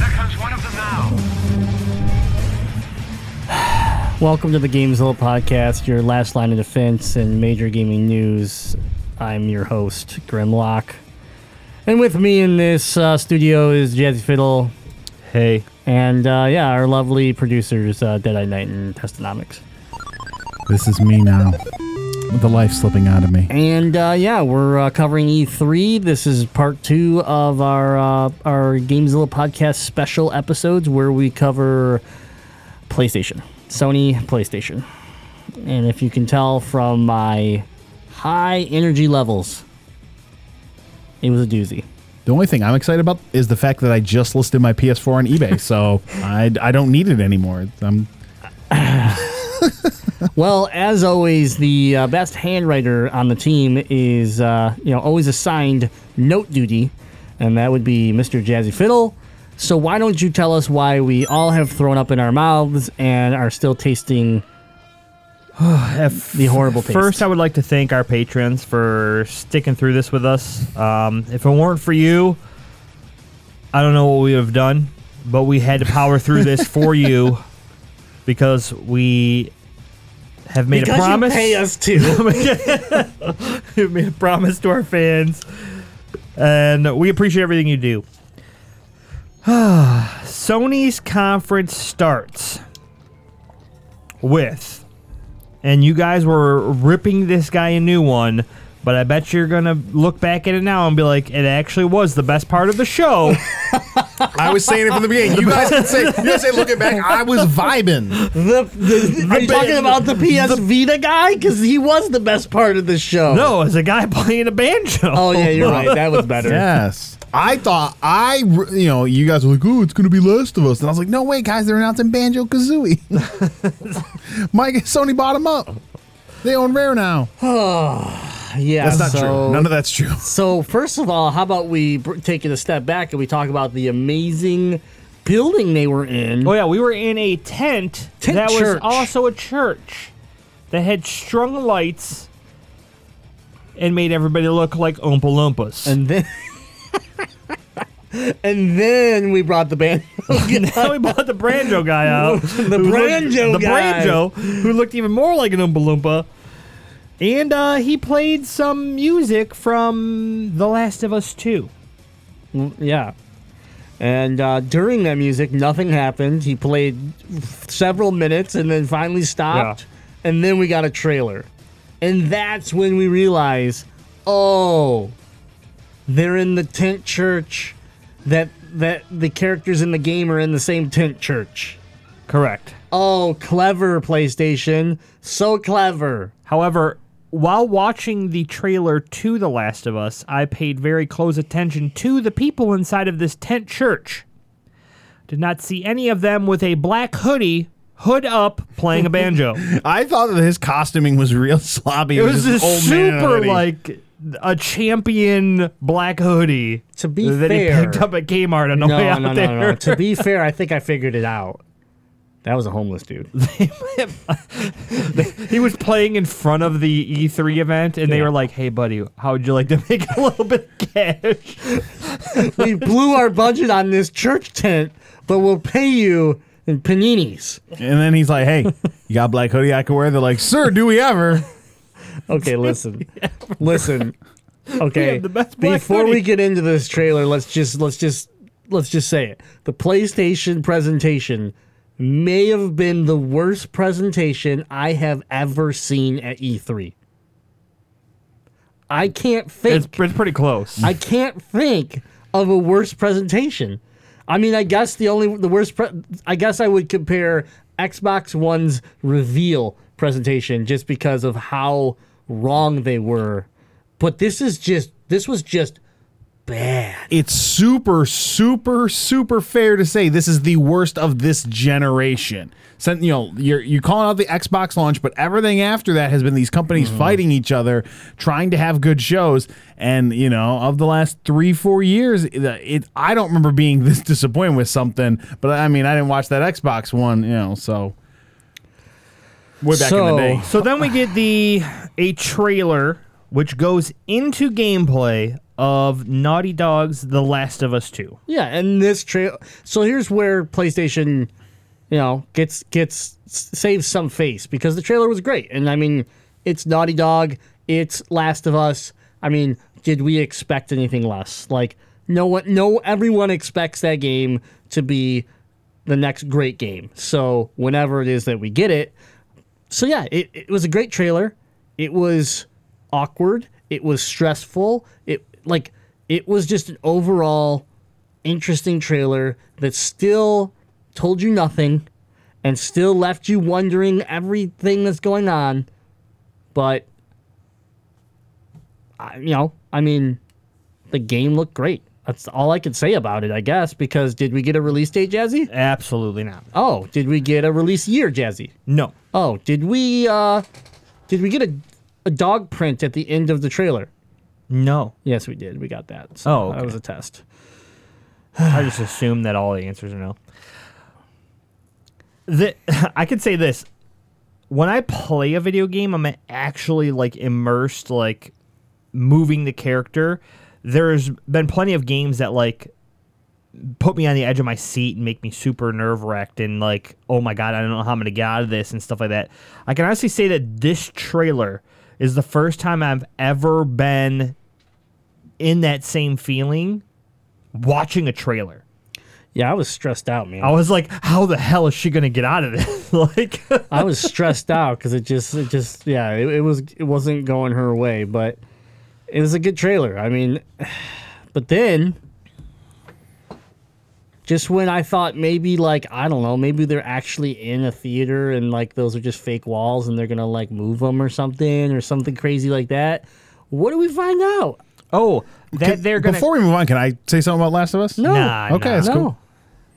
Look, there comes one of them now. Welcome to the Gamezilla podcast, your last line of defense in major gaming news. I'm your host, Grimlock. And with me in this uh, studio is Jazzy Fiddle. Hey. And uh, yeah, our lovely producers, uh, Deadeye Knight and Testonomics. This is me now. With the life slipping out of me. And uh, yeah, we're uh, covering E3. This is part two of our uh, our Gamezilla podcast special episodes where we cover PlayStation, Sony PlayStation. And if you can tell from my high energy levels, it was a doozy. The only thing I'm excited about is the fact that I just listed my PS4 on eBay, so I, I don't need it anymore. I'm Well, as always, the uh, best handwriter on the team is uh, you know always assigned note duty, and that would be Mr. Jazzy Fiddle. So why don't you tell us why we all have thrown up in our mouths and are still tasting the horrible taste? First, I would like to thank our patrons for sticking through this with us. Um, if it weren't for you, I don't know what we would have done, but we had to power through this for you because we have made because a promise. you pay us to. we made a promise to our fans, and we appreciate everything you do. Sony's conference starts with, and you guys were ripping this guy a new one, but I bet you're gonna look back at it now and be like, it actually was the best part of the show. I was saying it from the beginning. You guys can say you guys say looking back, I was vibing. the, the, are you talking about the PS Vita guy? Because he was the best part of the show. no, as a guy playing a banjo. Oh yeah, you're right. That was better. Yes. I thought I, you know, you guys were like, "Oh, it's going to be Last of Us," and I was like, "No, way, guys, they're announcing Banjo Kazooie." Mike, and Sony bought them up. They own Rare now. Yeah, That's not so, true. None of that's true. So first of all, how about we br- take it a step back and we talk about the amazing building they were in? Oh yeah, we were in a tent, Tent that church. was also a church that had strung lights and made everybody look like Oompa Loompas. And then, and then we brought the band. now we brought the Branjo guy out. The who looked- Branjo the guy. Branjo, who looked even more like an Oompa Loompa. And uh, he played some music from The Last of Us 2. yeah. And uh, during that music, nothing happened. He played several minutes and then finally stopped. And then we got a trailer. And that's when we realize, oh, they're in the tent church that that the characters in the game are in the same tent church. Correct. Oh, clever PlayStation. So clever. However, while watching the trailer to The Last of Us, I paid very close attention to the people inside of this tent church. Did not see any of them with a black hoodie, hood up, playing a banjo. I thought that his costuming was real sloppy. it was just this old man in a super hoodie. like a champion black hoodie To be that fair, he picked up at Kmart on the way no, out no, there. no, no. To be fair, I think I figured it out. That was a homeless dude. he was playing in front of the E3 event, and they Yeah. were like, "Hey, buddy, how would you like to make a little bit of cash?" we blew our budget on this church tent, but we'll pay you in paninis. And then he's like, "Hey, you got a black hoodie I can wear?" They're like, "Sir, do we ever?" Okay, listen, listen. Okay, have the best black before we get into this trailer, let's just let's just let's just say it. The PlayStation presentation may have been the worst presentation I have ever seen at E3. I can't think. It's, it's pretty close. I can't think of a worse presentation. I mean, I guess the only the worst. Pre- I guess I would compare Xbox One's reveal presentation just because of how wrong they were. But this is just this was just bad. it's super, super, super fair to say this is the worst of this generation. So, you know, you're you calling out the Xbox launch, but everything after that has been these companies mm-hmm. fighting each other, trying to have good shows. And you know, of the last three, four years, it, uh, it I don't remember being this disappointed with something. But I mean, I didn't watch that Xbox one, you know, so way back in the day. So then we get the a trailer which goes into gameplay of Naughty Dog's The Last of Us 2. Yeah, and this trail. So here's where PlayStation, you know, gets gets saves some face because the trailer was great, and I mean, it's Naughty Dog, it's Last of Us. I mean, did we expect anything less? Like, no one, no, everyone expects that game to be the next great game. So whenever it is that we get it, so yeah, it, it was a great trailer. It was awkward. It was stressful. It like it was just an overall interesting trailer that still told you nothing and still left you wondering everything that's going on. But I, you know, I mean, the game looked great. That's all I could say about it, I guess. Because did we get a release date, Jazzy? Absolutely not. Oh, did we get a release year, Jazzy? No. Oh, did we uh did we get a, a dog print at the end of the trailer? No. Yes, we did. We got that. So Oh, that was a test. I just assume that all the answers are no. The, I could say this. When I play a video game, I'm actually like immersed, like moving the character. There's been plenty of games that like put me on the edge of my seat and make me super nerve wracked and like, oh my god, I don't know how I'm gonna get out of this and stuff like that. I can honestly say that this trailer is the first time I've ever been in that same feeling watching a trailer. Yeah, I was stressed out, man. I was like, how the hell is she gonna get out of this? like, I was stressed out because it just, it just, yeah, it, it was, it wasn't going her way, but it was a good trailer. I mean, but then, just when I thought maybe like I don't know, maybe they're actually in a theater and like those are just fake walls and they're gonna like move them or something or something crazy like that. What do we find out? Oh, that they're gonna. Before we move on, can I say something about Last of Us? No. Nah, Okay, nah. that's no. cool.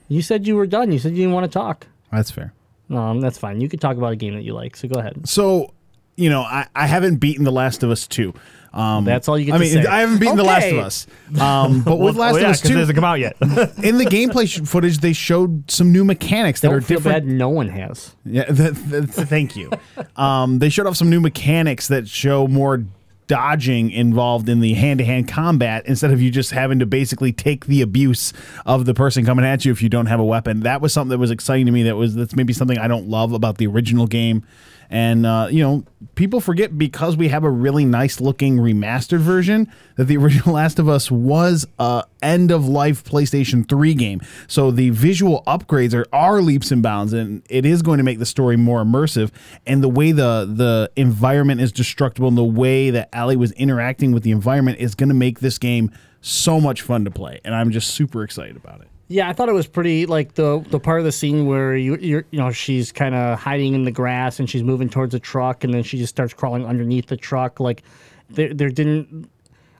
You said you were done. You said you didn't want to talk. That's fair. No, that's fine. You can talk about a game that you like. So go ahead. So, you know, I, I haven't beaten The Last of Us 2. Um, That's all you get I to mean, say. I haven't beaten The Last Okay. of Us. Um, but with Last well, yeah, of Us 'cause it 2, hasn't come out yet. in the gameplay sh- footage, they showed some new mechanics that Don't are feel different. bad. No one has. Yeah, th- th- thank you. Um, they showed off some new mechanics that show more dodging involved in the hand-to-hand combat instead of you just having to basically take the abuse of the person coming at you if you don't have a weapon. That was something that was exciting to me. That was that's maybe something I don't love about the original game. And uh, you know, people forget because we have a really nice looking remastered version that the original Last of Us was a end of life PlayStation 3 game. So the visual upgrades are, are leaps and bounds, and it is going to make the story more immersive. And the way the the environment is destructible and the way that Ellie was interacting with the environment is going to make this game so much fun to play. And I'm just super excited about it. Yeah, I thought it was pretty like the the part of the scene where you you're, you know she's kind of hiding in the grass and she's moving towards a truck and then she just starts crawling underneath the truck. Like there there didn't.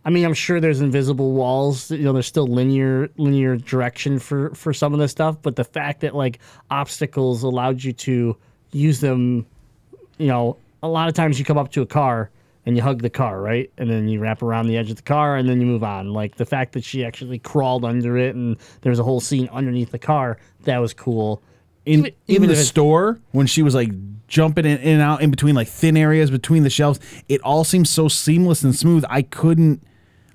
I mean, I'm sure there's invisible walls. You know, there's still linear linear direction for for some of this stuff, but the fact that like obstacles allowed you to use them, you know, a lot of times you come up to a car and you hug the car, right? And then you wrap around the edge of the car and then you move on. Like the fact that she actually crawled under it and there's a whole scene underneath the car, that was cool. in Even- in even the store when she was like jumping in, in and out in between like thin areas between the shelves it all seems so seamless and smooth i couldn't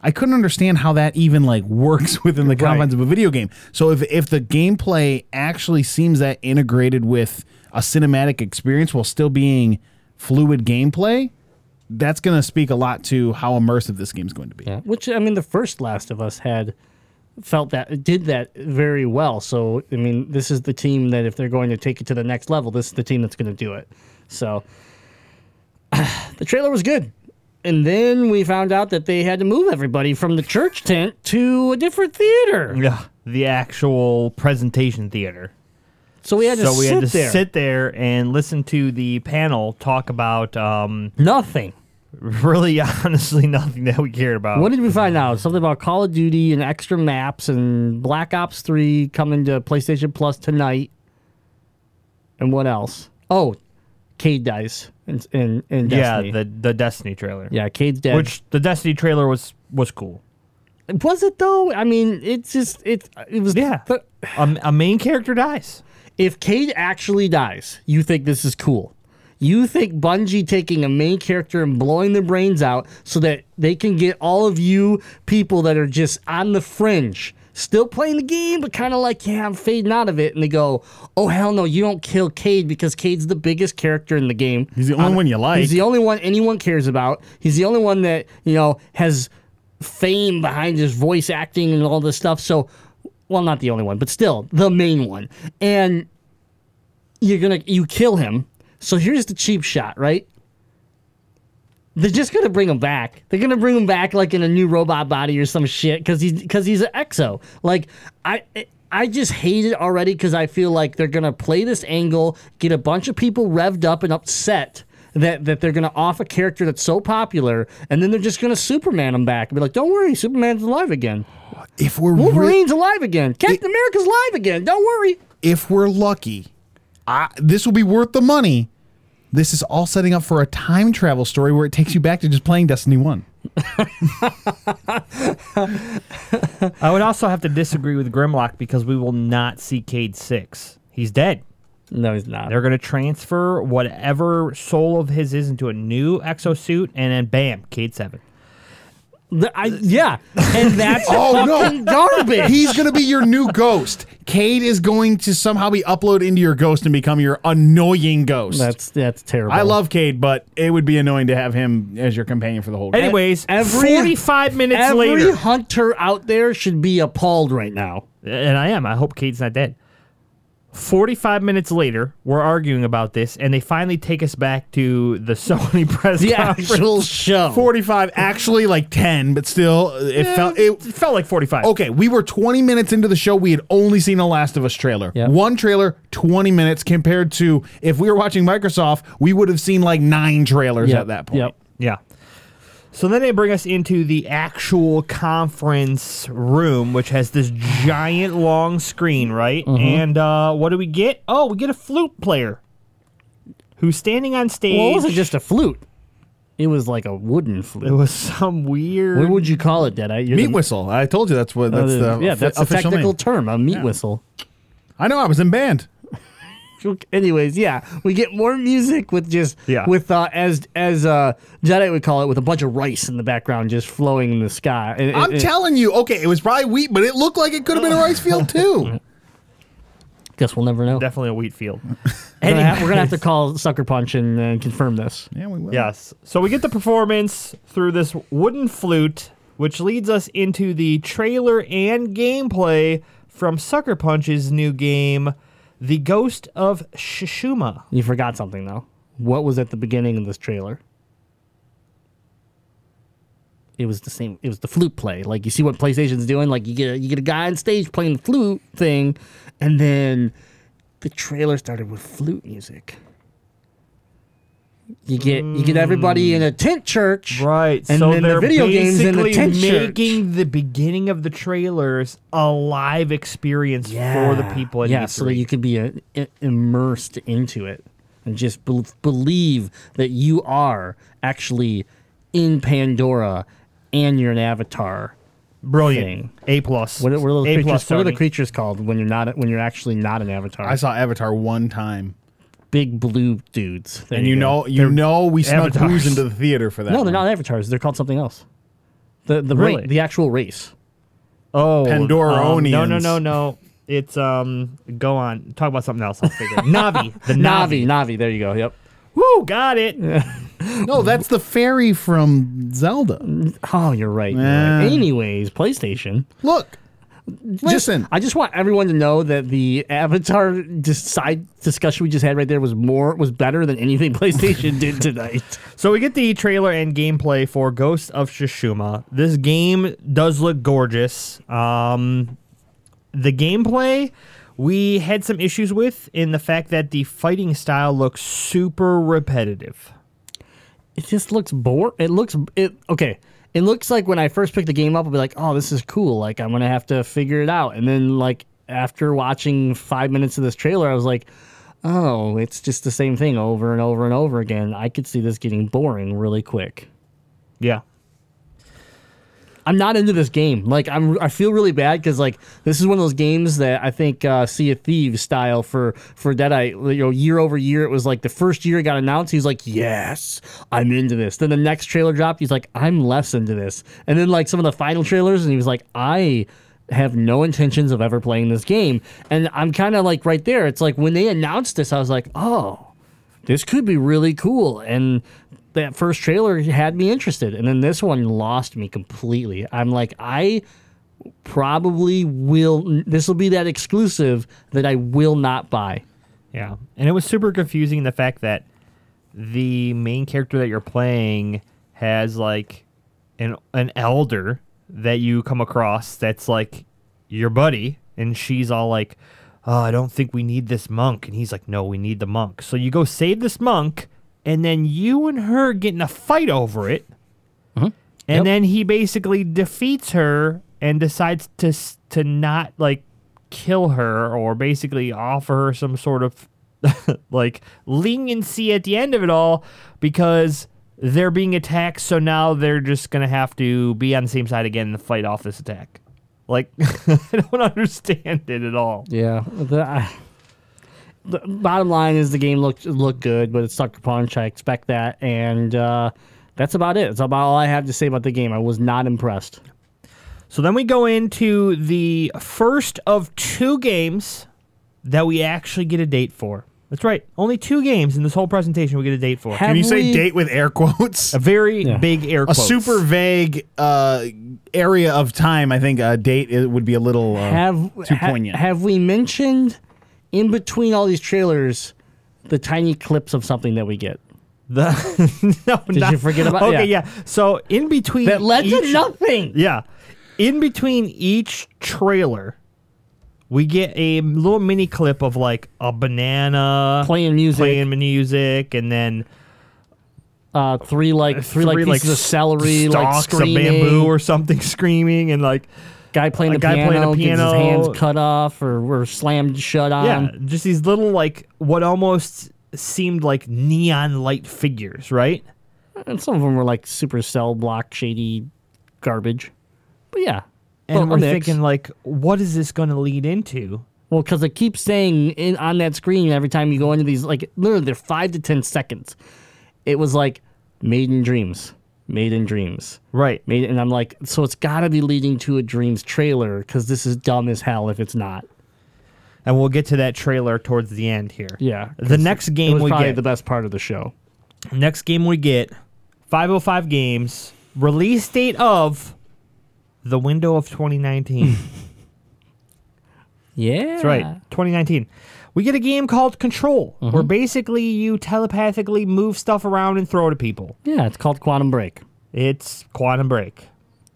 i couldn't understand how that even like works within the confines of a video game so if if the gameplay actually seems that integrated with a cinematic experience while still being fluid gameplay that's going to speak a lot to how immersive this game's going to be Yeah. Which I mean, the first Last of Us had felt that did that very well. So I mean, this is the team that if they're going to take it to the next level, this is the team that's going to do it. So the trailer was good. And then we found out that they had to move everybody from the church tent to a different theater. yeah, the actual presentation theater. So we had to so we sit had to there. sit there and listen to the panel talk about um, Nothing. Really, honestly, nothing that we cared about. What did we find out? Something about Call of Duty and extra maps and Black Ops 3 coming to PlayStation Plus tonight. And what else? Oh, Cayde dies in, in, in yeah, the the Destiny trailer. yeah, Cayde's dead. Which the Destiny trailer was was cool. was it though? I mean, it's just it. It was Yeah. th- A, a main character dies. If Cayde actually dies, you think this is cool. You think Bungie taking a main character and blowing their brains out so that they can get all of you people that are just on the fringe, still playing the game, but kind of like, yeah, I'm fading out of it. And they go, oh, hell no, you don't kill Cayde because Cayde's the biggest character in the game. He's the only On- one you like. He's the only one anyone cares about. He's the only one that, you know, has fame behind his voice acting and all this stuff. So, well, not the only one, but still the main one. And you're gonna you kill him. So here's the cheap shot, right? They're just gonna bring him back. They're gonna bring him back like in a new robot body or some shit because he's because he's an exo. Like I. I just hate it already because I feel like they're gonna play this angle, get a bunch of people revved up and upset that, that they're gonna off a character that's so popular, and then they're just gonna Superman him back and be like, "Don't worry, Superman's alive again. If we're re- Wolverine's alive again. Captain America's alive again. Don't worry." if we're lucky, I, this will be worth the money. This is all setting up for a time travel story where it takes you back to just playing Destiny 1. I would also have to disagree with Grimlock because we will not see Cayde six. He's dead. No, he's not. They're going to transfer whatever soul of his is into a new exosuit, and then bam, Cayde seven. The- I, yeah, and that's Oh, no. fucking garbage. He's going to be your new ghost. Cayde is going to somehow be uploaded into your ghost and become your annoying ghost. that's that's terrible. I love Cayde, but it would be annoying to have him as your companion for the whole game. Anyways, every- forty-five minutes every later, every hunter out there should be appalled right now. and I am. I hope Cayde's not dead. 45 minutes later, we're arguing about this, and they finally take us back to the Sony press The conference. actual show. 45, actually like 10, but still, it felt. It felt like 45. Okay, we were 20 minutes into the show. We had only seen a Last of Us trailer. Yep. One trailer, 20 minutes, compared to if we were watching Microsoft, we would have seen like nine trailers Yep, at that point. Yep. Yeah. So then they bring us into the actual conference room, which has this giant long screen, right? Mm-hmm. And uh, what do we get? Oh, we get a flute player who's standing on stage. Well, it wasn't just a flute. It was like a wooden flute. It was some weird. what would you call it, Deadeye? You're Meat the- whistle. I told you that's what that's uh, the yeah, offi- that's a official technical name. term, a meat whistle. I know. I was in band. Anyways, yeah, we get more music with just Yeah. with uh, as as uh, Jedi would call it, with a bunch of rice in the background just flowing in the sky. And- I'm and- telling you. Okay, it was probably wheat, but it looked like it could have been a rice field too. Guess we'll never know. Definitely a wheat field. We're gonna, have, we're gonna have to call Sucker Punch and uh, confirm this. yeah, we will. Yes. So we get the performance through this wooden flute, which leads us into the trailer and gameplay from Sucker Punch's new game, The Ghost of Tsushima. You forgot something though. What was at the beginning of this trailer? It was the same. It was the flute play. Like you see what PlayStation's doing. Like you get a, you get a guy on stage playing the flute thing, and then the trailer started with flute music. You get you get everybody in a tent church, Right. And so then they're the video games in the basically tent church. making the beginning of the trailers a live experience for the people at yeah, E3. so that you could be uh, i- immersed into it and just bel believe that you are actually in Pandora and you're an avatar. Brilliant. thing. A plus. What, are- what are those A creatures? plus. What are the creatures called when you're not when you're actually not an avatar? I saw Avatar one time, Big blue dudes. There and you go. know, you know, we snuck avatars. booze into the theater for that. No, they're not avatars. They're called something else. The the ra- the actual race. Oh, Pandoronians. Um, no, no, no, no. It's um. Go on. Talk about something else. I'll figure. it. Navi. The Navi, Navi. Navi. There you go. Yep. Woo! Got it. No, that's the fairy from Zelda. Oh, you're right. you're right. Anyways, PlayStation. Look, listen. I just want everyone to know that the Avatar side discussion we just had right there was more was better than anything PlayStation did tonight. So we get the trailer and gameplay for Ghost of Tsushima. This game does look gorgeous. Um, the gameplay we had some issues with in the fact that the fighting style looks super repetitive. it just looks bored. It looks it okay. It looks like when I first picked the game up, I'll be like, "Oh, this is cool." Like I'm gonna have to figure it out. And then like after watching five minutes of this trailer, I was like, "Oh, it's just the same thing over and over and over again." I could see this getting boring really quick. Yeah. I'm not into this game. Like I'm, I feel really bad because like this is one of those games that I think uh, Sea of Thieves style for for Deadeye. You know, year over year, it was like the first year it got announced, he's like, "Yes, I'm into this." Then the next trailer dropped, he's like, "I'm less into this." And then like some of the final trailers, and he was like, "I." have no intentions of ever playing this game and i'm kind of like right there it's like when they announced this i was like oh this could be really cool. And that first trailer had me interested. And then this one lost me completely. I'm like, I probably will, this will be that exclusive that I will not buy. Yeah. And it was super confusing the fact that the main character that you're playing has like an an elder that you come across that's like your buddy and she's all like oh, I don't think we need this monk and he's like no we need the monk so you go save this monk and then you and her get in a fight over it mm-hmm. and Yep. then he basically defeats her and decides to to not like kill her or basically offer her some sort of like leniency at the end of it all because they're being attacked so now they're just gonna have to be on the same side again and fight off this attack like i don't understand it at all Yeah. The, I the bottom line is the game looked looked good, but it's Sucker Punch. I expect that. And uh, that's about it. That's about all I have to say about the game. I was not impressed. so then we go into the first of two games that we actually get a date for that's right only two games in this whole presentation we get a date for Have Can you say we- date with air quotes? a very Yeah. big air quotes. A quotes. super vague uh, area of time. I think a date it would be a little uh, have too ha- poignant. Have we mentioned in between all these trailers the tiny clips of something that we get The no, Did you forget about- Okay, yeah. yeah. So in between that led to nothing? Yeah, in between each trailer, we get a little mini clip of like a banana Playing music, playing music, and then uh, three like three, like three, pieces of celery, like screaming. of bamboo or something screaming, and like guy playing a the guy piano, playing the gets his hands cut off or were slammed shut on. yeah, just these little like what almost seemed like neon light figures, right? And some of them were like super cell block shady garbage. But yeah. And we're mix. thinking like, what is this going to lead into? Well, because it keeps saying in on that screen every time you go into these, like literally, they're five to ten seconds. It was like Maiden dreams, made in dreams, Right. made, and I'm like, so it's got to be leading to a dreams trailer because this is dumb as hell if it's not. And we'll get to that trailer towards the end here. Yeah, The next game was we probably get. the best part of the show. Next game we get 505 games, release date of the window of 2019. Yeah, That's right, 2019. We get a game called Control, Mm-hmm. where basically you telepathically move stuff around and throw it at people. Yeah, it's called Quantum Break. It's Quantum Break,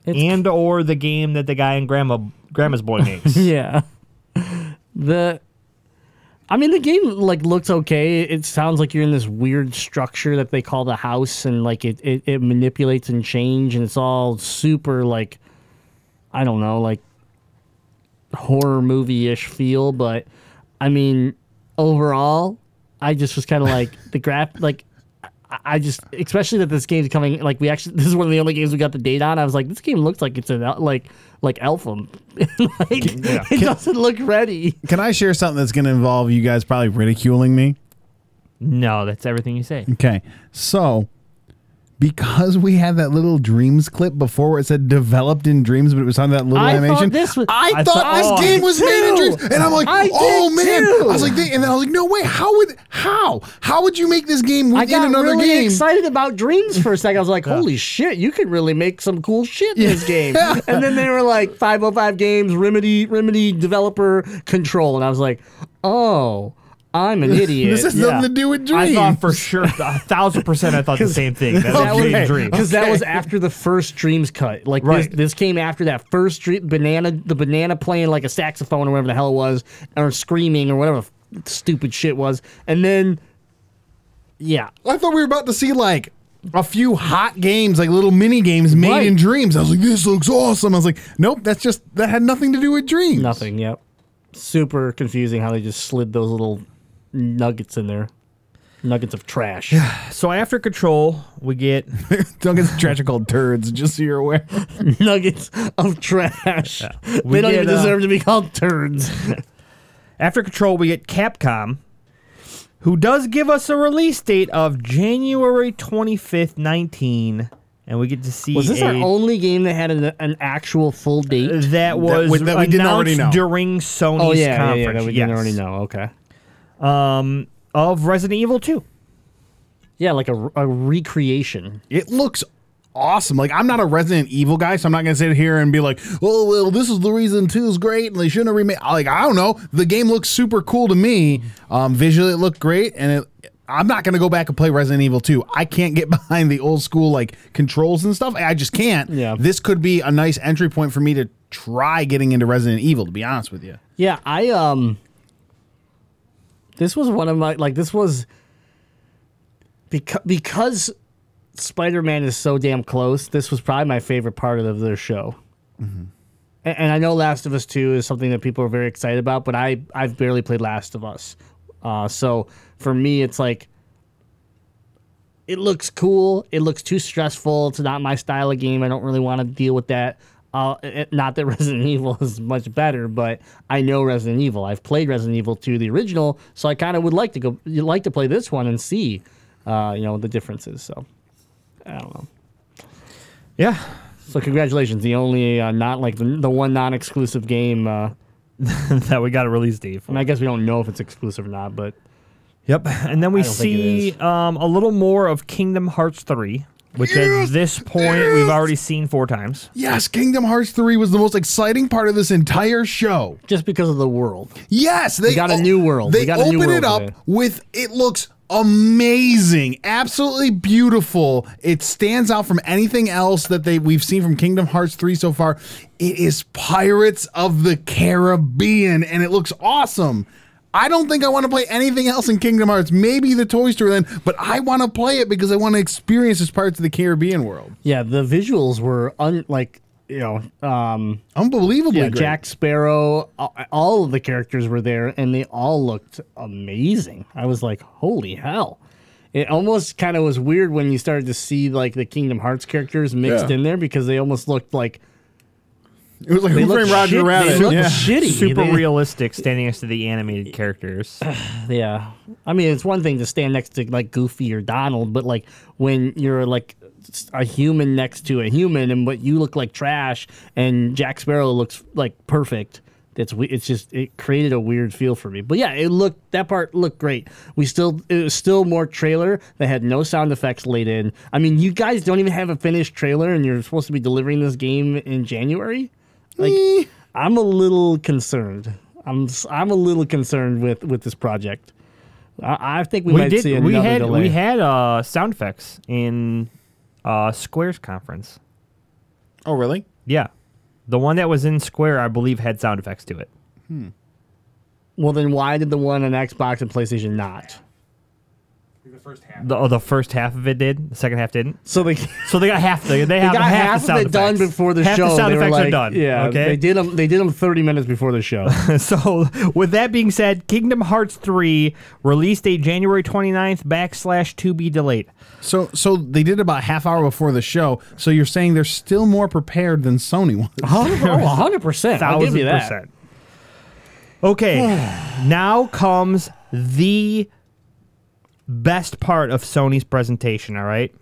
It's and or the game that the guy in Grandma Grandma's Boy makes. Yeah. The I mean the game like looks okay. It sounds like you're in this weird structure that they call the house and like it, it, it manipulates and change and it's all super like I don't know, like horror movie ish feel, but I mean overall I just was kinda like the graph like I- I just, especially that this game's coming, like we actually, this is one of the only games we got the date on. I was like, this game looks like it's an like like alpha, like it doesn't look ready. Can I share something that's going to involve you guys probably ridiculing me? no, that's everything you say. Okay. So, because we had that little dreams clip before where it said developed in dreams, but it was on that little I thought animation. this was- I, I thought, thought- this oh, game was did made in dreams. And I'm like, I oh man. too. I was like, and then I was like, no way. How would, how? How would you make this game I within got another really game? excited about dreams for a second. I was like, holy shit, you could really make some cool shit in this game. And then they were like 505 games, Remedy, Remedy developer control. And I was like, oh, I'm an idiot. This has nothing to do with dreams. I thought for sure, a thousand percent, I thought the same thing. That was was Dream because that was after the first Dreams cut. Like Right. this, this came after that first dream, banana, the banana playing like a saxophone or whatever the hell it was, or screaming or whatever stupid shit was, and then yeah, I thought we were about to see like a few hot games, like little mini games made Right. in Dreams. I was like, this looks awesome. I was like, nope, that's just that had nothing to do with Dreams. Nothing. Yep. Super confusing how they just slid those little nuggets in there. Nuggets of trash. So after Control, we get Duncan's trash are called turds, just so you're aware. nuggets of trash. We They don't get, even uh, deserve to be called turds. after Control, we get Capcom, who does give us a release date of January twenty fifth, nineteen, and we get to see Was this a, our only game that had an, an actual full date? that was we- that we didn't already announced know. during Sony's oh yeah, yeah, conference. yeah, that we didn't yes, already know. Okay. Um, of Resident Evil Two. Yeah, like a, a recreation. It looks awesome. Like I'm not a Resident Evil guy, so I'm not gonna sit here and be like, "Oh well, this is the reason two is great, and they shouldn't have remade." Like I don't know. The game looks super cool to me. Um, visually, it looked great, and it. I'm not gonna go back and play Resident Evil 2. I can't get behind the old school like controls and stuff. I just can't. Yeah. This could be a nice entry point for me to try getting into Resident Evil. To be honest with you. Yeah, I um this was one of my like this was because because Spider-Man is so damn close. This was probably my favorite part of their show. Mm-hmm. And, and I know Last of Us 2 is something that people are very excited about, but I I've barely played Last of Us. Uh, so for me it's like it looks cool. It looks too stressful. It's not my style of game. I don't really want to deal with that. Uh, it, not that Resident Evil is much better, but I know Resident Evil. I've played Resident Evil 2, the original, so I kind of would like to go, you'd like to play this one and see, uh, you know, the differences. So I don't know. Yeah, So congratulations, the only uh, not like the, the one non-exclusive game. Uh, that we got a release date for. and I guess we don't know if it's exclusive or not, but Yep. And then we I don't think it see um, a little more of Kingdom Hearts 3, which at this point we've already seen four times. Yes, Kingdom Hearts 3 was the most exciting part of this entire show. just because of the world. Yes, they got a o- new world. They We got a new open it up today. with it looks amazing, absolutely beautiful. It stands out from anything else that they we've seen from Kingdom Hearts 3 so far. It is Pirates of the Caribbean and it looks awesome. I don't think I want to play anything else in Kingdom Hearts. Maybe the Toy Story Land, but I want to play it because I want to experience this Pirates of the Caribbean world. Yeah, the visuals were un like you know um Unbelievably yeah. Jack Sparrow all of the characters were there and they all looked amazing. I was like, holy hell. It almost kind of was weird when you started to see like the Kingdom Hearts characters mixed Yeah. in there because they almost looked like It was like they Who looked Framed Roger shit- Rabbit. They looked Yeah. shitty. Super They- realistic, standing next to the animated characters. Yeah. I mean, it's one thing to stand next to like Goofy or Donald, but like when you're like s- a human next to a human and but you look like trash and Jack Sparrow looks like perfect. It's we- it's just it created a weird feel for me. But yeah, it looked that part looked great. We still it was still more trailer that had no sound effects laid in. I mean, you guys don't even have a finished trailer and you're supposed to be delivering this game in January? Like I'm a little concerned. I'm s- I'm a little concerned with with this project. I, I think we, we might did. see another We had delay. we had uh, sound effects in uh, Square's conference. Oh, really? Yeah, the one that was in Square, I believe, had sound effects to it. Hmm. well, then why did the one on Xbox and PlayStation not? The, oh, the first half of it did. The second half didn't. So they So they got half. The, they they have got half, half, the sound of it done before the half show. The sound they effects like, are done. Yeah, Okay. they did them. They did them 30 minutes before the show. so with that being said, Kingdom Hearts 3 release date January 29th backslash to be delayed. So, so they did about half hour before the show. So you're saying they're still more prepared than Sony was. oh, 100 percent. I'll give you that. percent. Okay, now comes the best part of Sony's presentation, all right?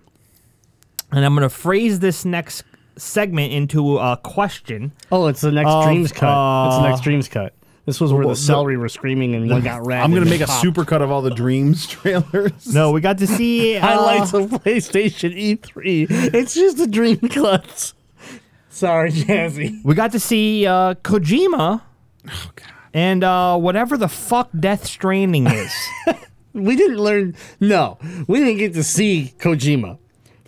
And I'm going to phrase this next segment into a question. Oh, it's the next Of, Dreams cut. it's the uh, next Dreams cut. This was where the the- celery were screaming and one got red. I'm gonna make a popped. super cut of all the Dreams trailers. No, we got to see uh, highlights of PlayStation E3. It's just the dream cuts. Sorry, Jazzy. We got to see uh, Kojima. And uh, whatever the fuck Death Stranding is. We didn't learn. No, we didn't get to see Kojima.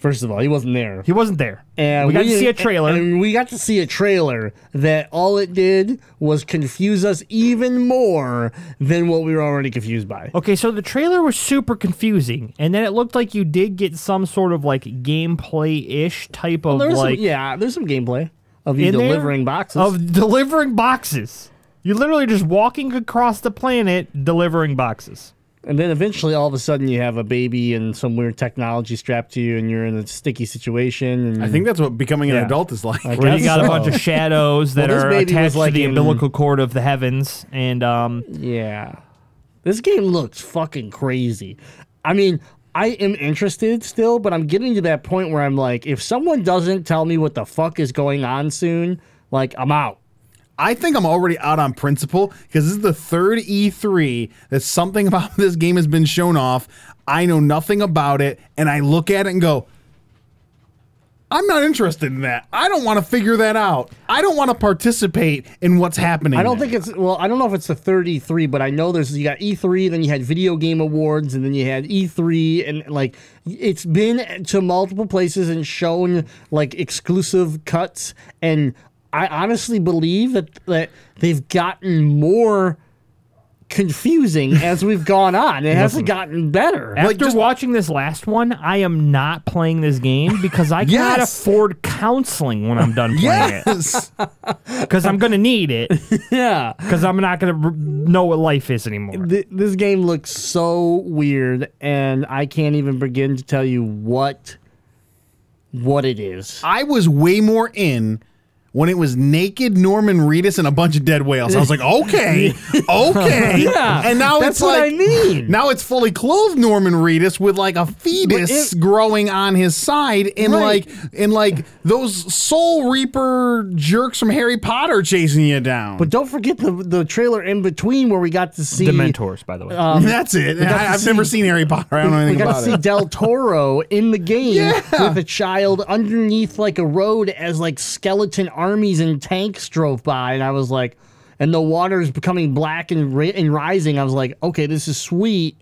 First of all, he wasn't there. He wasn't there. And we got to see a trailer. And we got to see a trailer that all it did was confuse us even more than what we were already confused by. Okay, so the trailer was super confusing, and then it looked like you did get some sort of like gameplay ish type of was like some, yeah, there's some gameplay of you in there delivering boxes. of delivering boxes. You're literally just walking across the planet delivering boxes. And then eventually, all of a sudden, you have a baby and some weird technology strapped to you, and you're in a sticky situation. And I think that's what becoming an Yeah. adult is like. I Where you guess got a so. bunch of shadows that Well, this are baby was attached like to the in- umbilical cord of the heavens, and um, Yeah. This game looks fucking crazy. I mean, I am interested still, but I'm getting to that point where I'm like, if someone doesn't tell me what the fuck is going on soon, like, I'm out. I think I'm already out on principle because this is the third E3 that something about this game has been shown off. I know nothing about it, and I look at it and go, I'm not interested in that. I don't want to figure that out. I don't want to participate in what's happening. I don't think it's, well, I don't know if it's the 33, but I know there's, you got E3, then you had Video Game Awards, and then you had E3, and like, it's been to multiple places and shown like exclusive cuts, and I honestly believe that, that they've gotten more confusing as we've gone on. It hasn't gotten better. after just- watching this last one, I am not playing this game because I cannot Yes. afford counseling when I'm done playing it Yes. because I'm gonna need it Yeah. because I'm not gonna r- know what life is anymore. Th- this game looks so weird, and I can't even begin to tell you what what it is. I was way more in when it was naked Norman Reedus and a bunch of dead whales. I was like, okay, okay. Yeah, and now that's it's what like I mean. now it's fully clothed Norman Reedus with like a fetus it- growing on his side, and Right. like and like those Soul Reaper jerks from Harry Potter chasing you down. But don't forget the the trailer in between where we got to see Dementors, by the way. Um, that's it. I, I've see- never seen Harry Potter. I don't know we anything got to about see it. Del Toro in the game Yeah. with a child underneath like a road as like skeleton armies and tanks drove by, and I was like, and the water is becoming black and ri- and rising. I was like, okay, this is sweet.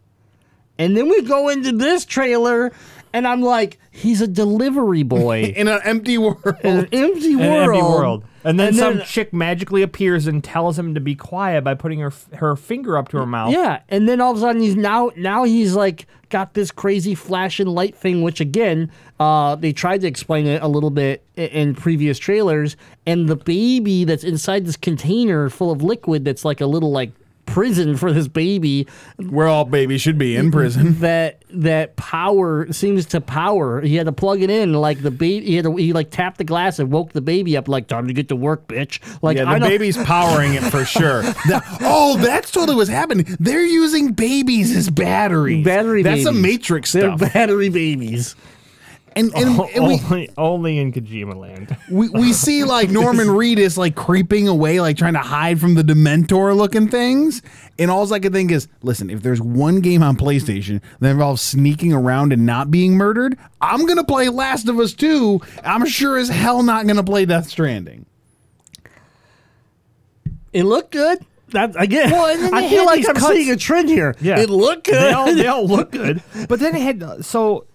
And then we go into this trailer, and I'm like, he's a delivery boy in an empty world. in an empty An world. empty world. And then And some then- chick magically appears and tells him to be quiet by putting her her finger up to her mouth. Yeah, and then all of a sudden he's now now he's like got this crazy flash and light thing, which again, uh, they tried to explain it a little bit i- in previous trailers. And the baby that's inside this container full of liquid that's like a little like prison for this baby Where all babies should be in prison. that that power seems to power. He had to plug it in like the baby. He had to, he like tapped the glass and woke the baby up. Like time to get to work, bitch. Like Yeah, the baby's powering it for sure. The- oh, that's totally what's happening. They're using babies as batteries. battery. That's babies. a Matrix They're battery babies. And, and, and we, only, only in Kojima Land. we we see like Norman Reedus like creeping away, like trying to hide from the Dementor looking things. And all I can think is, listen, if there's one game on PlayStation that involves sneaking around and not being murdered, I'm gonna play Last of Us 2. I'm sure as hell not gonna play Death Stranding. It looked good. That again. Well, I feel like I'm cuts- seeing a trend here. Yeah. it looked good. They all, they all look good. But then it had uh, so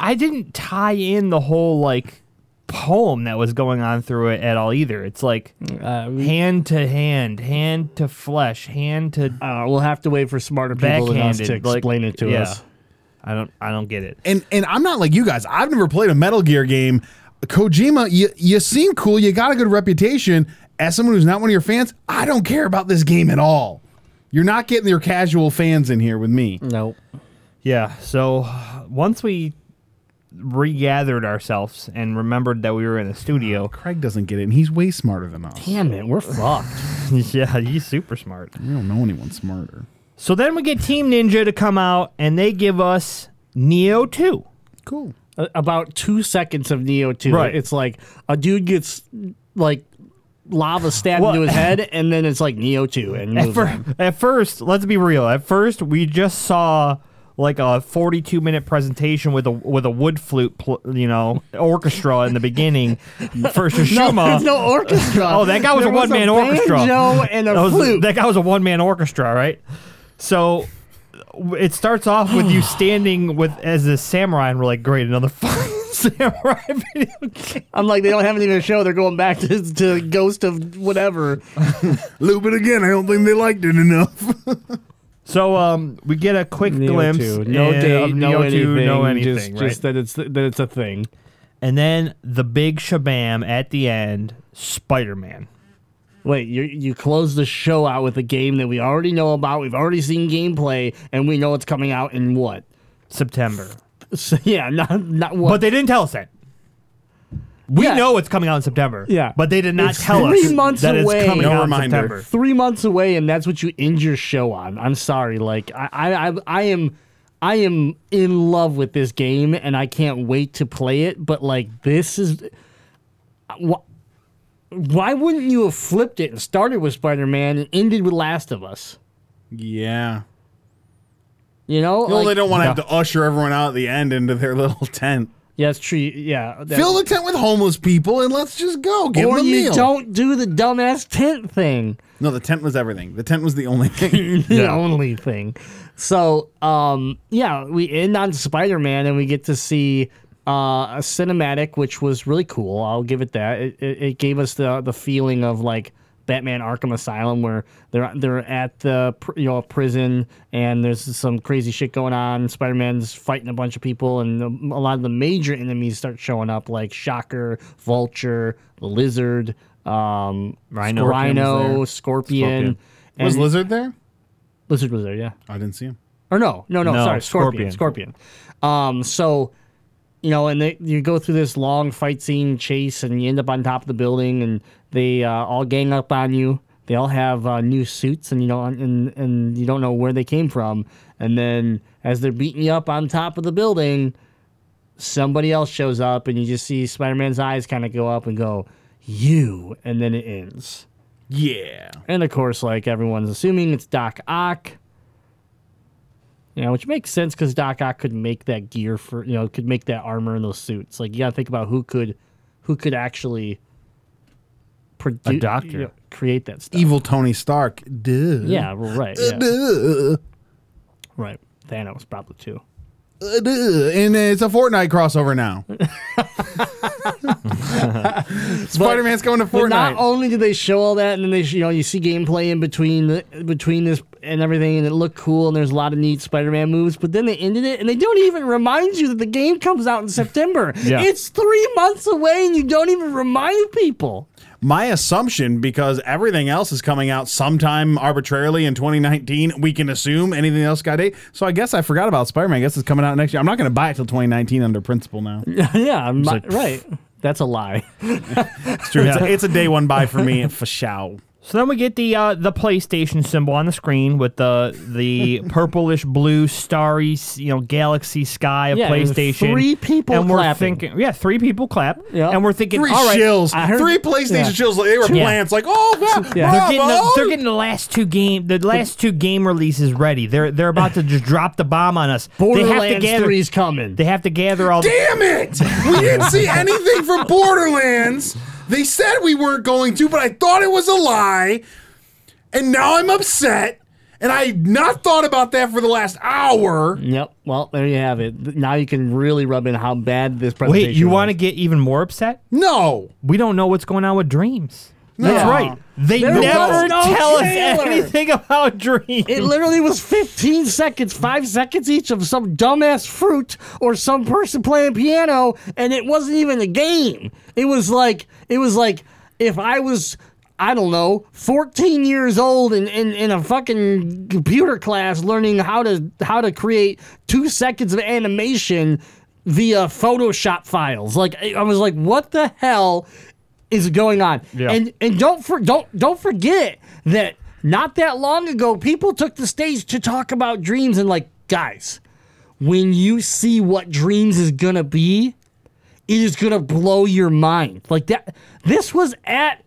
I didn't tie in the whole like poem that was going on through it at all either. It's like Uh, we- hand to hand, hand to flesh, hand to uh, we'll have to wait for smarter people than us to backhanded. like- explain it to yeah. us. I don't I don't get it. and and I'm not like you guys. I've never played a Metal Gear game. Kojima, you you seem cool. You got a good reputation. As someone who's not one of your fans, I don't care about this game at all. You're not getting your casual fans in here with me. No. Yeah. So once we regathered ourselves and remembered that we were in the studio. Ah, Craig doesn't get it, and he's way smarter than us. Damn it, we're fucked. yeah, he's super smart. We don't know anyone smarter. So then we get Team Ninja to come out and they give us Nioh 2. Cool. A- About two seconds of Nioh 2. Right. It's like a dude gets like lava stabbed Well- into his head, and then it's like Nioh 2. And At, moves fir- on. at first, let's be real. At first, we just saw like a 42 minute presentation with a with a wood flute, pl- you know, orchestra in the beginning for No, Tsushima. there's no orchestra. Oh, that guy was There a one man orchestra. banjo and a that, was- flute. that guy was a one man orchestra, right? So it starts off with you standing with as a samurai, and we're like, great, another fight. Samurai video game. I'm like, they don't have anything to show. They're going back to, to Ghost of whatever. Loop it again. I don't think they liked it enough. So um, we get a quick Nioh glimpse 2. No in- date, of no Nioh anything. 2, no just, anything, right? just that it's that it's a thing. and then the big shabam at the end, Spider-Man. Wait, you you close the show out with a game that we already know about. We've already seen gameplay, and we know it's coming out in what? September. So, yeah, not not what. But they didn't tell us that. We Yeah. know it's coming out in September. Yeah. But they did not It's tell three us months that away. it's coming No out reminder. in September. three months away, and that's what you end your show on. I'm sorry, like I, I, I, I am, I am in love with this game, and I can't wait to play it. But like, this is, wh- why wouldn't you have flipped it and started with Spider-Man and ended with Last of Us? yeah. You know, Well, Like- they don't want to have to usher everyone out at the end into their little tent. Yeah, it's true. Yeah, that- Fill the tent with homeless people and let's just go. Give or them a you meal. don't do the dumbass tent thing. No, the tent was everything. The tent was the only thing. the only thing. So, um, yeah, we end on Spider Man and we get to see uh, a cinematic, which was really cool. I'll give it that. It, it, it gave us the the feeling of like Batman Arkham Asylum, where they're they're at the you know prison and there's some crazy shit going on. Spider Man's fighting a bunch of people, and a lot of the major enemies start showing up, like Shocker, Vulture, Lizard. Um, Rhino. Rhino, Scorpion, Scorpion. was and- Lizard there? Lizard was there, yeah. I didn't see him. Or no, no, no, No, sorry, Scorpion, Scorpion. Scorpion. Um, so you know, and they, you go through this long fight scene chase, and you end up on top of the building, and they uh, all gang up on you. They all have uh, new suits, and you know, and and you don't know where they came from. And then as they're beating you up on top of the building, somebody else shows up, and you just see Spider Man's eyes kind of go up and go, "You," and then it ends. Yeah. And of course, like everyone's assuming it's Doc Ock. You know, which makes sense because Doc Ock could make that gear for you know could make that armor and those suits. Like you gotta think about who could, who could actually produce doctor. create that stuff. Evil Tony Stark. Duh. Yeah, well, right. Yeah, Duh. right. Thanos probably too. Uh, duh. And it's a Fortnite crossover now. Spider Man's going to But not only do they show all that, and then they you know you see gameplay in between the, between this and everything, and it looked cool, and there's a lot of neat Spider-Man moves. But then they ended it, and they don't even remind you that the game comes out in September. Yeah. It's three months away, and you don't even remind people. My assumption, because everything else is coming out sometime arbitrarily in 2019, we can assume anything else got date. So I guess I forgot about Spider Man. I guess it's coming out next year. I'm not going to buy it till 2019 under principle now. yeah, I'm like, right. That's a lie. It's true. It's, a, it's a day one buy for me for show. So then we get the uh, the PlayStation symbol on the screen with the the purplish blue starry you know galaxy sky of Yeah, PlayStation. three people and we're clapping. thinking, yeah, three people clap, Yeah. and we're thinking, Three all right, shills. Heard- Three PlayStation yeah. shills. Like, they were Yeah. plants. Like, oh, yeah, Yeah. They're getting, the, they're getting the last two game the last two game releases ready. They're they're about to just drop the bomb on us. they have to Borderlands gather. 3's coming. They have to gather all. the Damn it! We didn't see anything from Borderlands. They said we weren't going to, but I thought it was a lie. And now I'm upset. And I had not thought about that for the last hour. Yep. Well, there you have it. Now you can really rub in how bad this presentation Wait, you want to get even more upset? No. We don't know what's going on with Dreams. That's No. right. They There never was no tell trailer. us anything about Dreams. It literally was 15 seconds, five seconds each of some dumbass fruit or some person playing piano, and it wasn't even a game. It was like it was like if I was I don't know, 14 years old and in, in a fucking computer class learning how to how to create two seconds of animation via Photoshop files. Like I I was like, what the hell is going on? Yeah. And and don't for don't don't forget that not that long ago people took the stage to talk about dreams and like guys, when you see what dreams is gonna be, it is gonna blow your mind. Like that this was at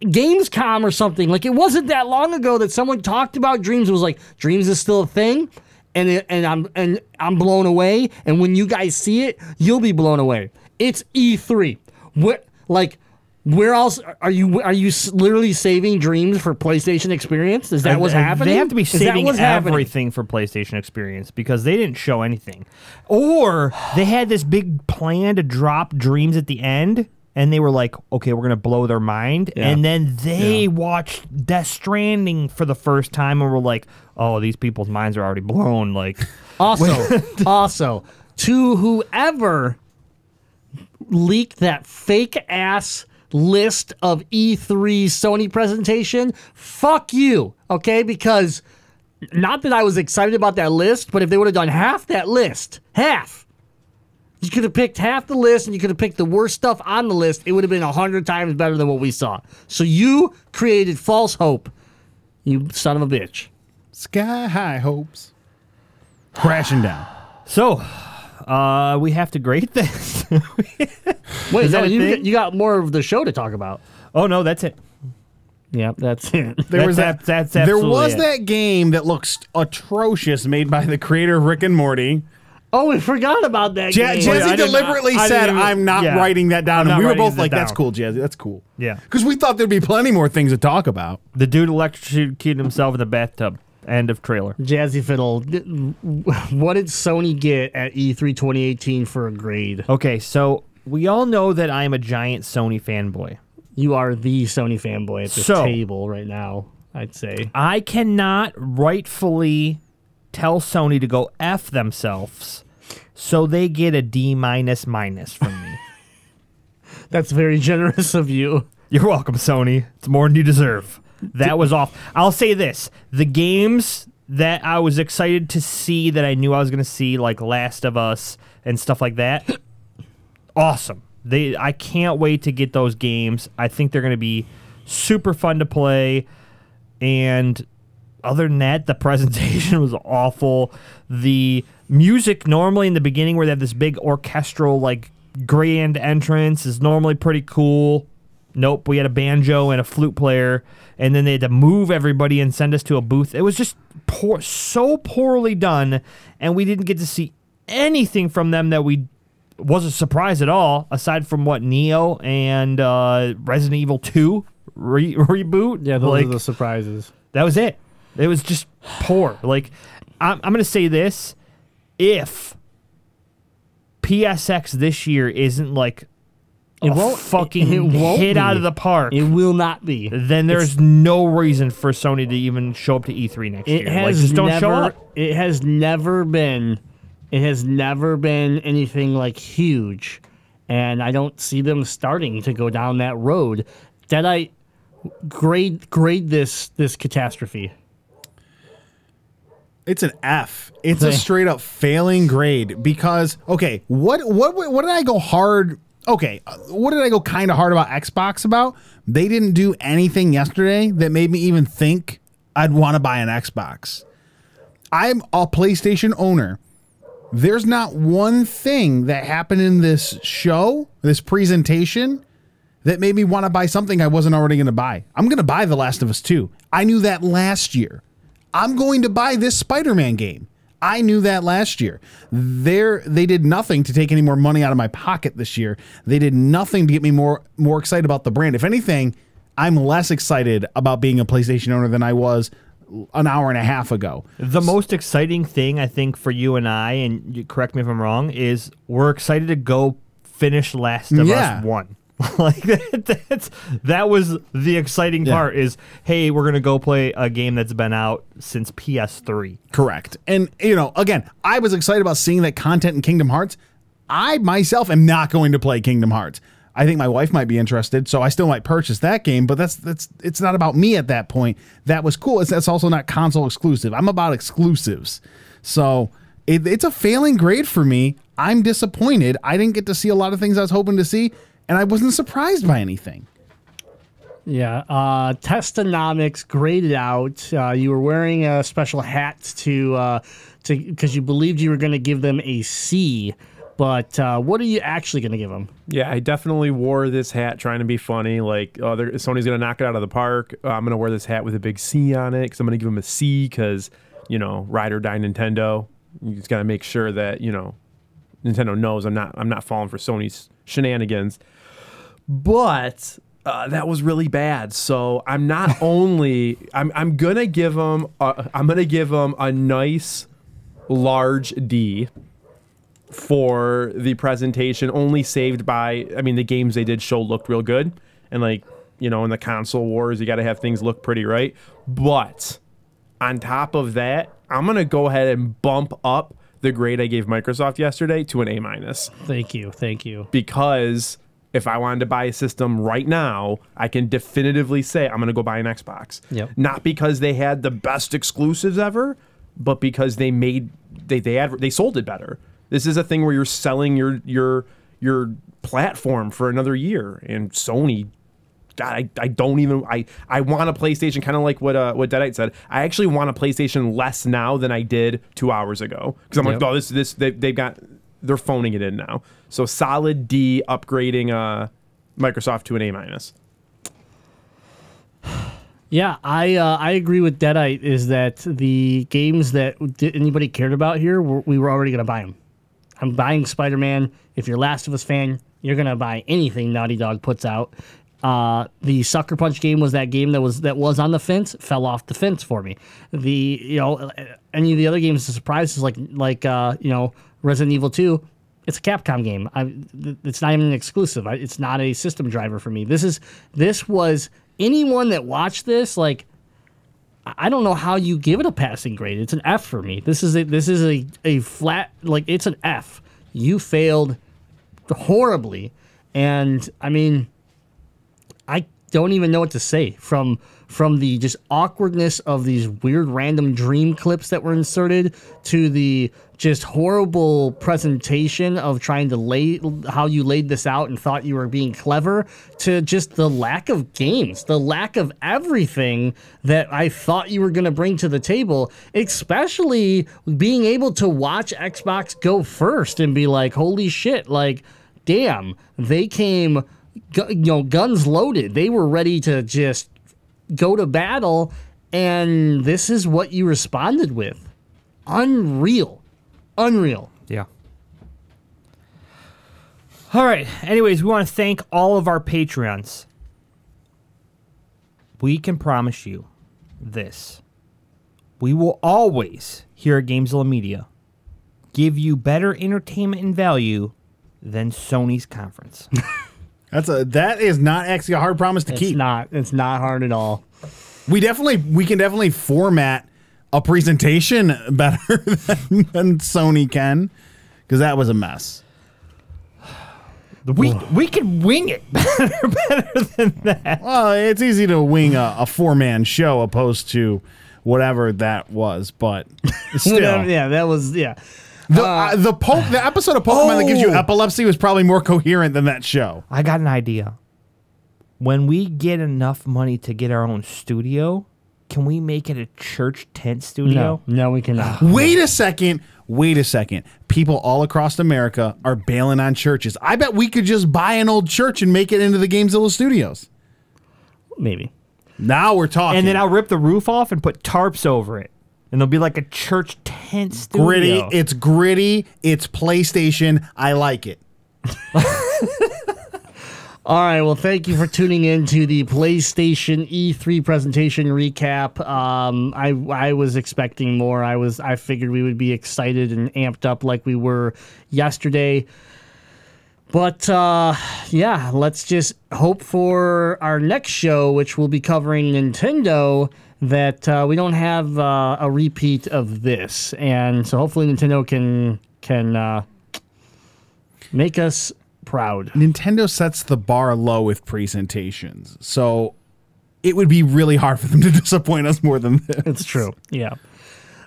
Gamescom or something. Like it wasn't that long ago that someone talked about dreams. It was like dreams is still a thing, and it, and I'm and I'm blown away. And when you guys see it, you'll be blown away. It's E3. What like Where else are you? Are you literally saving dreams for PlayStation Experience? Is that what's Uh, happening? They have to be saving what's happening? everything for PlayStation Experience because they didn't show anything. Or they had this big plan to drop Dreams at the end, and they were like, okay, we're going to blow their mind. Yeah. And then they watched Death Stranding for the first time and were like, oh, these people's minds are already blown. Like, Also, also, to whoever leaked that fake ass list of E3 Sony presentation, fuck you, okay? Because not that I was excited about that list, but if they would have done half that list, half, you could have picked half the list and you could have picked the worst stuff on the list, it would have been a hundred times better than what we saw. So you created false hope, you son of a bitch. Sky high hopes. Crashing down. so. Uh, we have to grade this. Wait, Is no, that you, thing? got- you got more of the show to talk about. oh no, that's it. Yep, that's it. There That's was that. ab- that's there was it. that game that looks atrocious, made by the creator of Rick and Morty. Oh, we forgot about that Ja- game. Jazzy I didn't- deliberately I- I said, even- "I'm not yeah. writing that down," and we were both that like, "That's cool, Jazzy. That's cool." Yeah. because we thought there'd be plenty more things to talk about. The dude electrocuted himself in the bathtub. End of trailer. Jazzy Fiddle. What did Sony get at E E3 2018 for a grade? Okay, so we all know that I'm a giant Sony fanboy. You are the Sony fanboy at this So- table right now. I'd say. I cannot rightfully tell Sony to go F themselves, so they get a D minus minus from me. That's very generous of you. You're welcome, Sony. It's more than you deserve. That was off. I'll say this: the games that I was excited to see, that I knew I was going to see, like Last of Us and stuff like that, awesome. They, I can't wait to get those games. I think they're going to be super fun to play. And other than that, the presentation was awful. The music normally in the beginning, where they have this big orchestral like grand entrance, is normally pretty cool. Nope, we had a banjo and a flute player, and then they had to move everybody and send us to a booth. It was just poor, so poorly done, and we didn't get to see anything from them that we wasn't surprised at all. Aside from what Nioh and uh, Resident Evil Two re- reboot, Yeah, those like, are the surprises. that was it. It was just poor. Like, I'm, I'm going to say this: if PSX this year isn't like It a won't- fucking it won't hit be. out of the park, It will not be. then there's no reason for Sony to even show up to E3 next It year. has like, just don't never. show up. It has never been. It has never been anything like huge, and I don't see them starting to go down that road. That I grade grade this this catastrophe. It's an F. It's a straight up failing grade because okay, what what what did I go hard? Okay, uh, what did I go kind of hard about Xbox about? They didn't do anything yesterday that made me even think I'd want to buy an Xbox. I'm a PlayStation owner. There's not one thing that happened in this show, this presentation, that made me want to buy something I wasn't already going to buy. I'm going to buy The Last of Us 2. I knew that last year. I'm going to buy this Spider-Man game. I knew that last year. There they did nothing to take any more money out of my pocket this year. They did nothing to get me more more excited about the brand. If anything, I'm less excited about being a PlayStation owner than I was an hour and a half ago. The most exciting thing I think for you and I, and you correct me if I'm wrong, is we're excited to go finish Last of Yeah. Us One. like that, that's that was the exciting Yeah. part. Is hey, we're gonna go play a game that's been out since PS3. Correct. And you know, again, I was excited about seeing that content in Kingdom Hearts. I myself am not going to play Kingdom Hearts. I think my wife might be interested, so I still might purchase that game. But that's that's it's not about me at that point. That was cool. It's that's also not console exclusive. I'm about exclusives, so it, it's a failing grade for me. I'm disappointed. I didn't get to see a lot of things I was hoping to see, and I wasn't surprised by anything. Yeah, uh, Testonomics graded out. Uh, you were wearing a special hat to uh, to because you believed you were going to give them a C, but uh, what are you actually going to give them? Yeah, I definitely wore this hat trying to be funny. Like, oh, they're- Sony's gonna knock it out of the park. Uh, I'm gonna wear this hat with a big C on it because I'm gonna give them a C because you know, ride or die Nintendo. You just gotta make sure that you know, Nintendo knows I'm not I'm not falling for Sony's shenanigans. But uh, that was really bad. So I'm not only I'm I'm gonna give them a, I'm gonna give them a nice large D for the presentation. Only saved by I mean the games they did show looked real good, and like you know in the console wars you got to have things look pretty right. But on top of that, I'm gonna go ahead and bump up the grade I gave Microsoft yesterday to an A minus Thank you, thank you. because if I wanted to buy a system right now, I can definitively say I'm going to go buy an Xbox. Yep. Not because they had the best exclusives ever, but because they made they they adver- they sold it better. This is a thing where you're selling your your your platform for another year, and Sony. God, I, I don't even I, I want a PlayStation kind of like what uh, what Deadite said. I actually want a PlayStation less now than I did two hours ago because I'm Yep. like, oh, this this they, they've got they're phoning it in now. So solid D, upgrading uh, Microsoft to an A minus. Yeah, I uh, I agree with Deadite. Is that the games that anybody cared about here? We were already gonna buy them. I'm buying Spider Man. If you're Last of Us fan, you're gonna buy anything Naughty Dog puts out. Uh, the Sucker Punch game was that game that was that was on the fence, fell off the fence for me. The you know any of the other games, the surprises like like uh, you know Resident Evil Two, it's a Capcom game. I, it's not even an exclusive. It's not a system driver for me. This is this was anyone that watched this like. I- I don't know how you give it a passing grade. It's an F for me. This is a this is a, a flat like it's an F. You failed horribly, and I mean, I don't even know what to say from from the just awkwardness of these weird random dream clips that were inserted to the just horrible presentation of trying to lay how you laid this out and thought you were being clever to just the lack of games, the lack of everything that I thought you were going to bring to the table, especially being able to watch Xbox go first and be like, "Holy shit, like damn, they came you know, guns loaded. They were ready to just go to battle, and this is what you responded with. Unreal. Unreal. Yeah. All right. Anyways, we want to thank all of our Patreons. We can promise you this. We will always, here at Gamezilla Media, give you better entertainment and value than Sony's conference. That's a that is not actually a hard promise to It's keep. not. It's not hard at all. We definitely we can definitely format a presentation better than, than Sony can because that was a mess. we we can wing it. Better, better than that. Well, it's easy to wing a, a four man show opposed to whatever that was, but still. Yeah, that was yeah. The, uh, the po- the episode of Pokemon that gives you Oh. epilepsy was probably more coherent than that show. I got an idea. When we get enough money to get our own studio, can we make it a church tent studio? No, no, we cannot. Wait a second. Wait a second. People all across America are bailing on churches. I bet we could just buy an old church and make it into the Gamezilla studios. Maybe. Now we're talking. And then I'll rip the roof off and put tarps over it. And there'll be like a church tent studio. gritty. It's gritty. It's PlayStation. I like it. All right. Well, thank you for tuning in to the PlayStation E3 presentation recap. Um, I I was expecting more. I was I figured we would be excited and amped up like we were yesterday. But uh, yeah, let's just hope for our next show, which will be covering Nintendo, that uh, we don't have uh, a repeat of this, and so hopefully Nintendo can can uh, make us proud. Nintendo sets the bar low with presentations, so it would be really hard for them to disappoint us more than this. It's true. Yeah.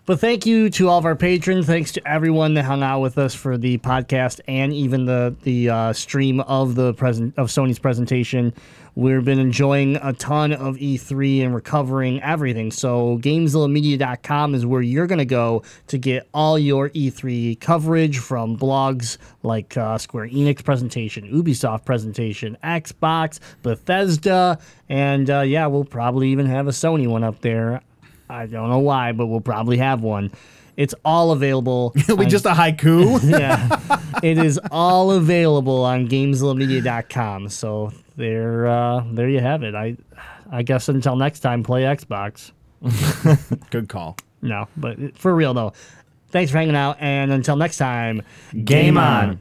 But thank you to all of our patrons. Thanks to everyone that hung out with us for the podcast and even the the uh, stream of the present of Sony's presentation. We've been enjoying a ton of E3 and recovering everything. So GamezillaMedia.com is where you're going to go to get all your E3 coverage from blogs like uh, Square Enix presentation, Ubisoft presentation, Xbox, Bethesda, and uh, yeah, we'll probably even have a Sony one up there. I don't know why, but we'll probably have one. It's all available. It'll be on- just a haiku. yeah. It is all available on GamezillaMedia.com. So there, uh, there you have it. I, I guess until next time, play Xbox. Good call. No, but for real though. Thanks for hanging out, and until next time, Game on.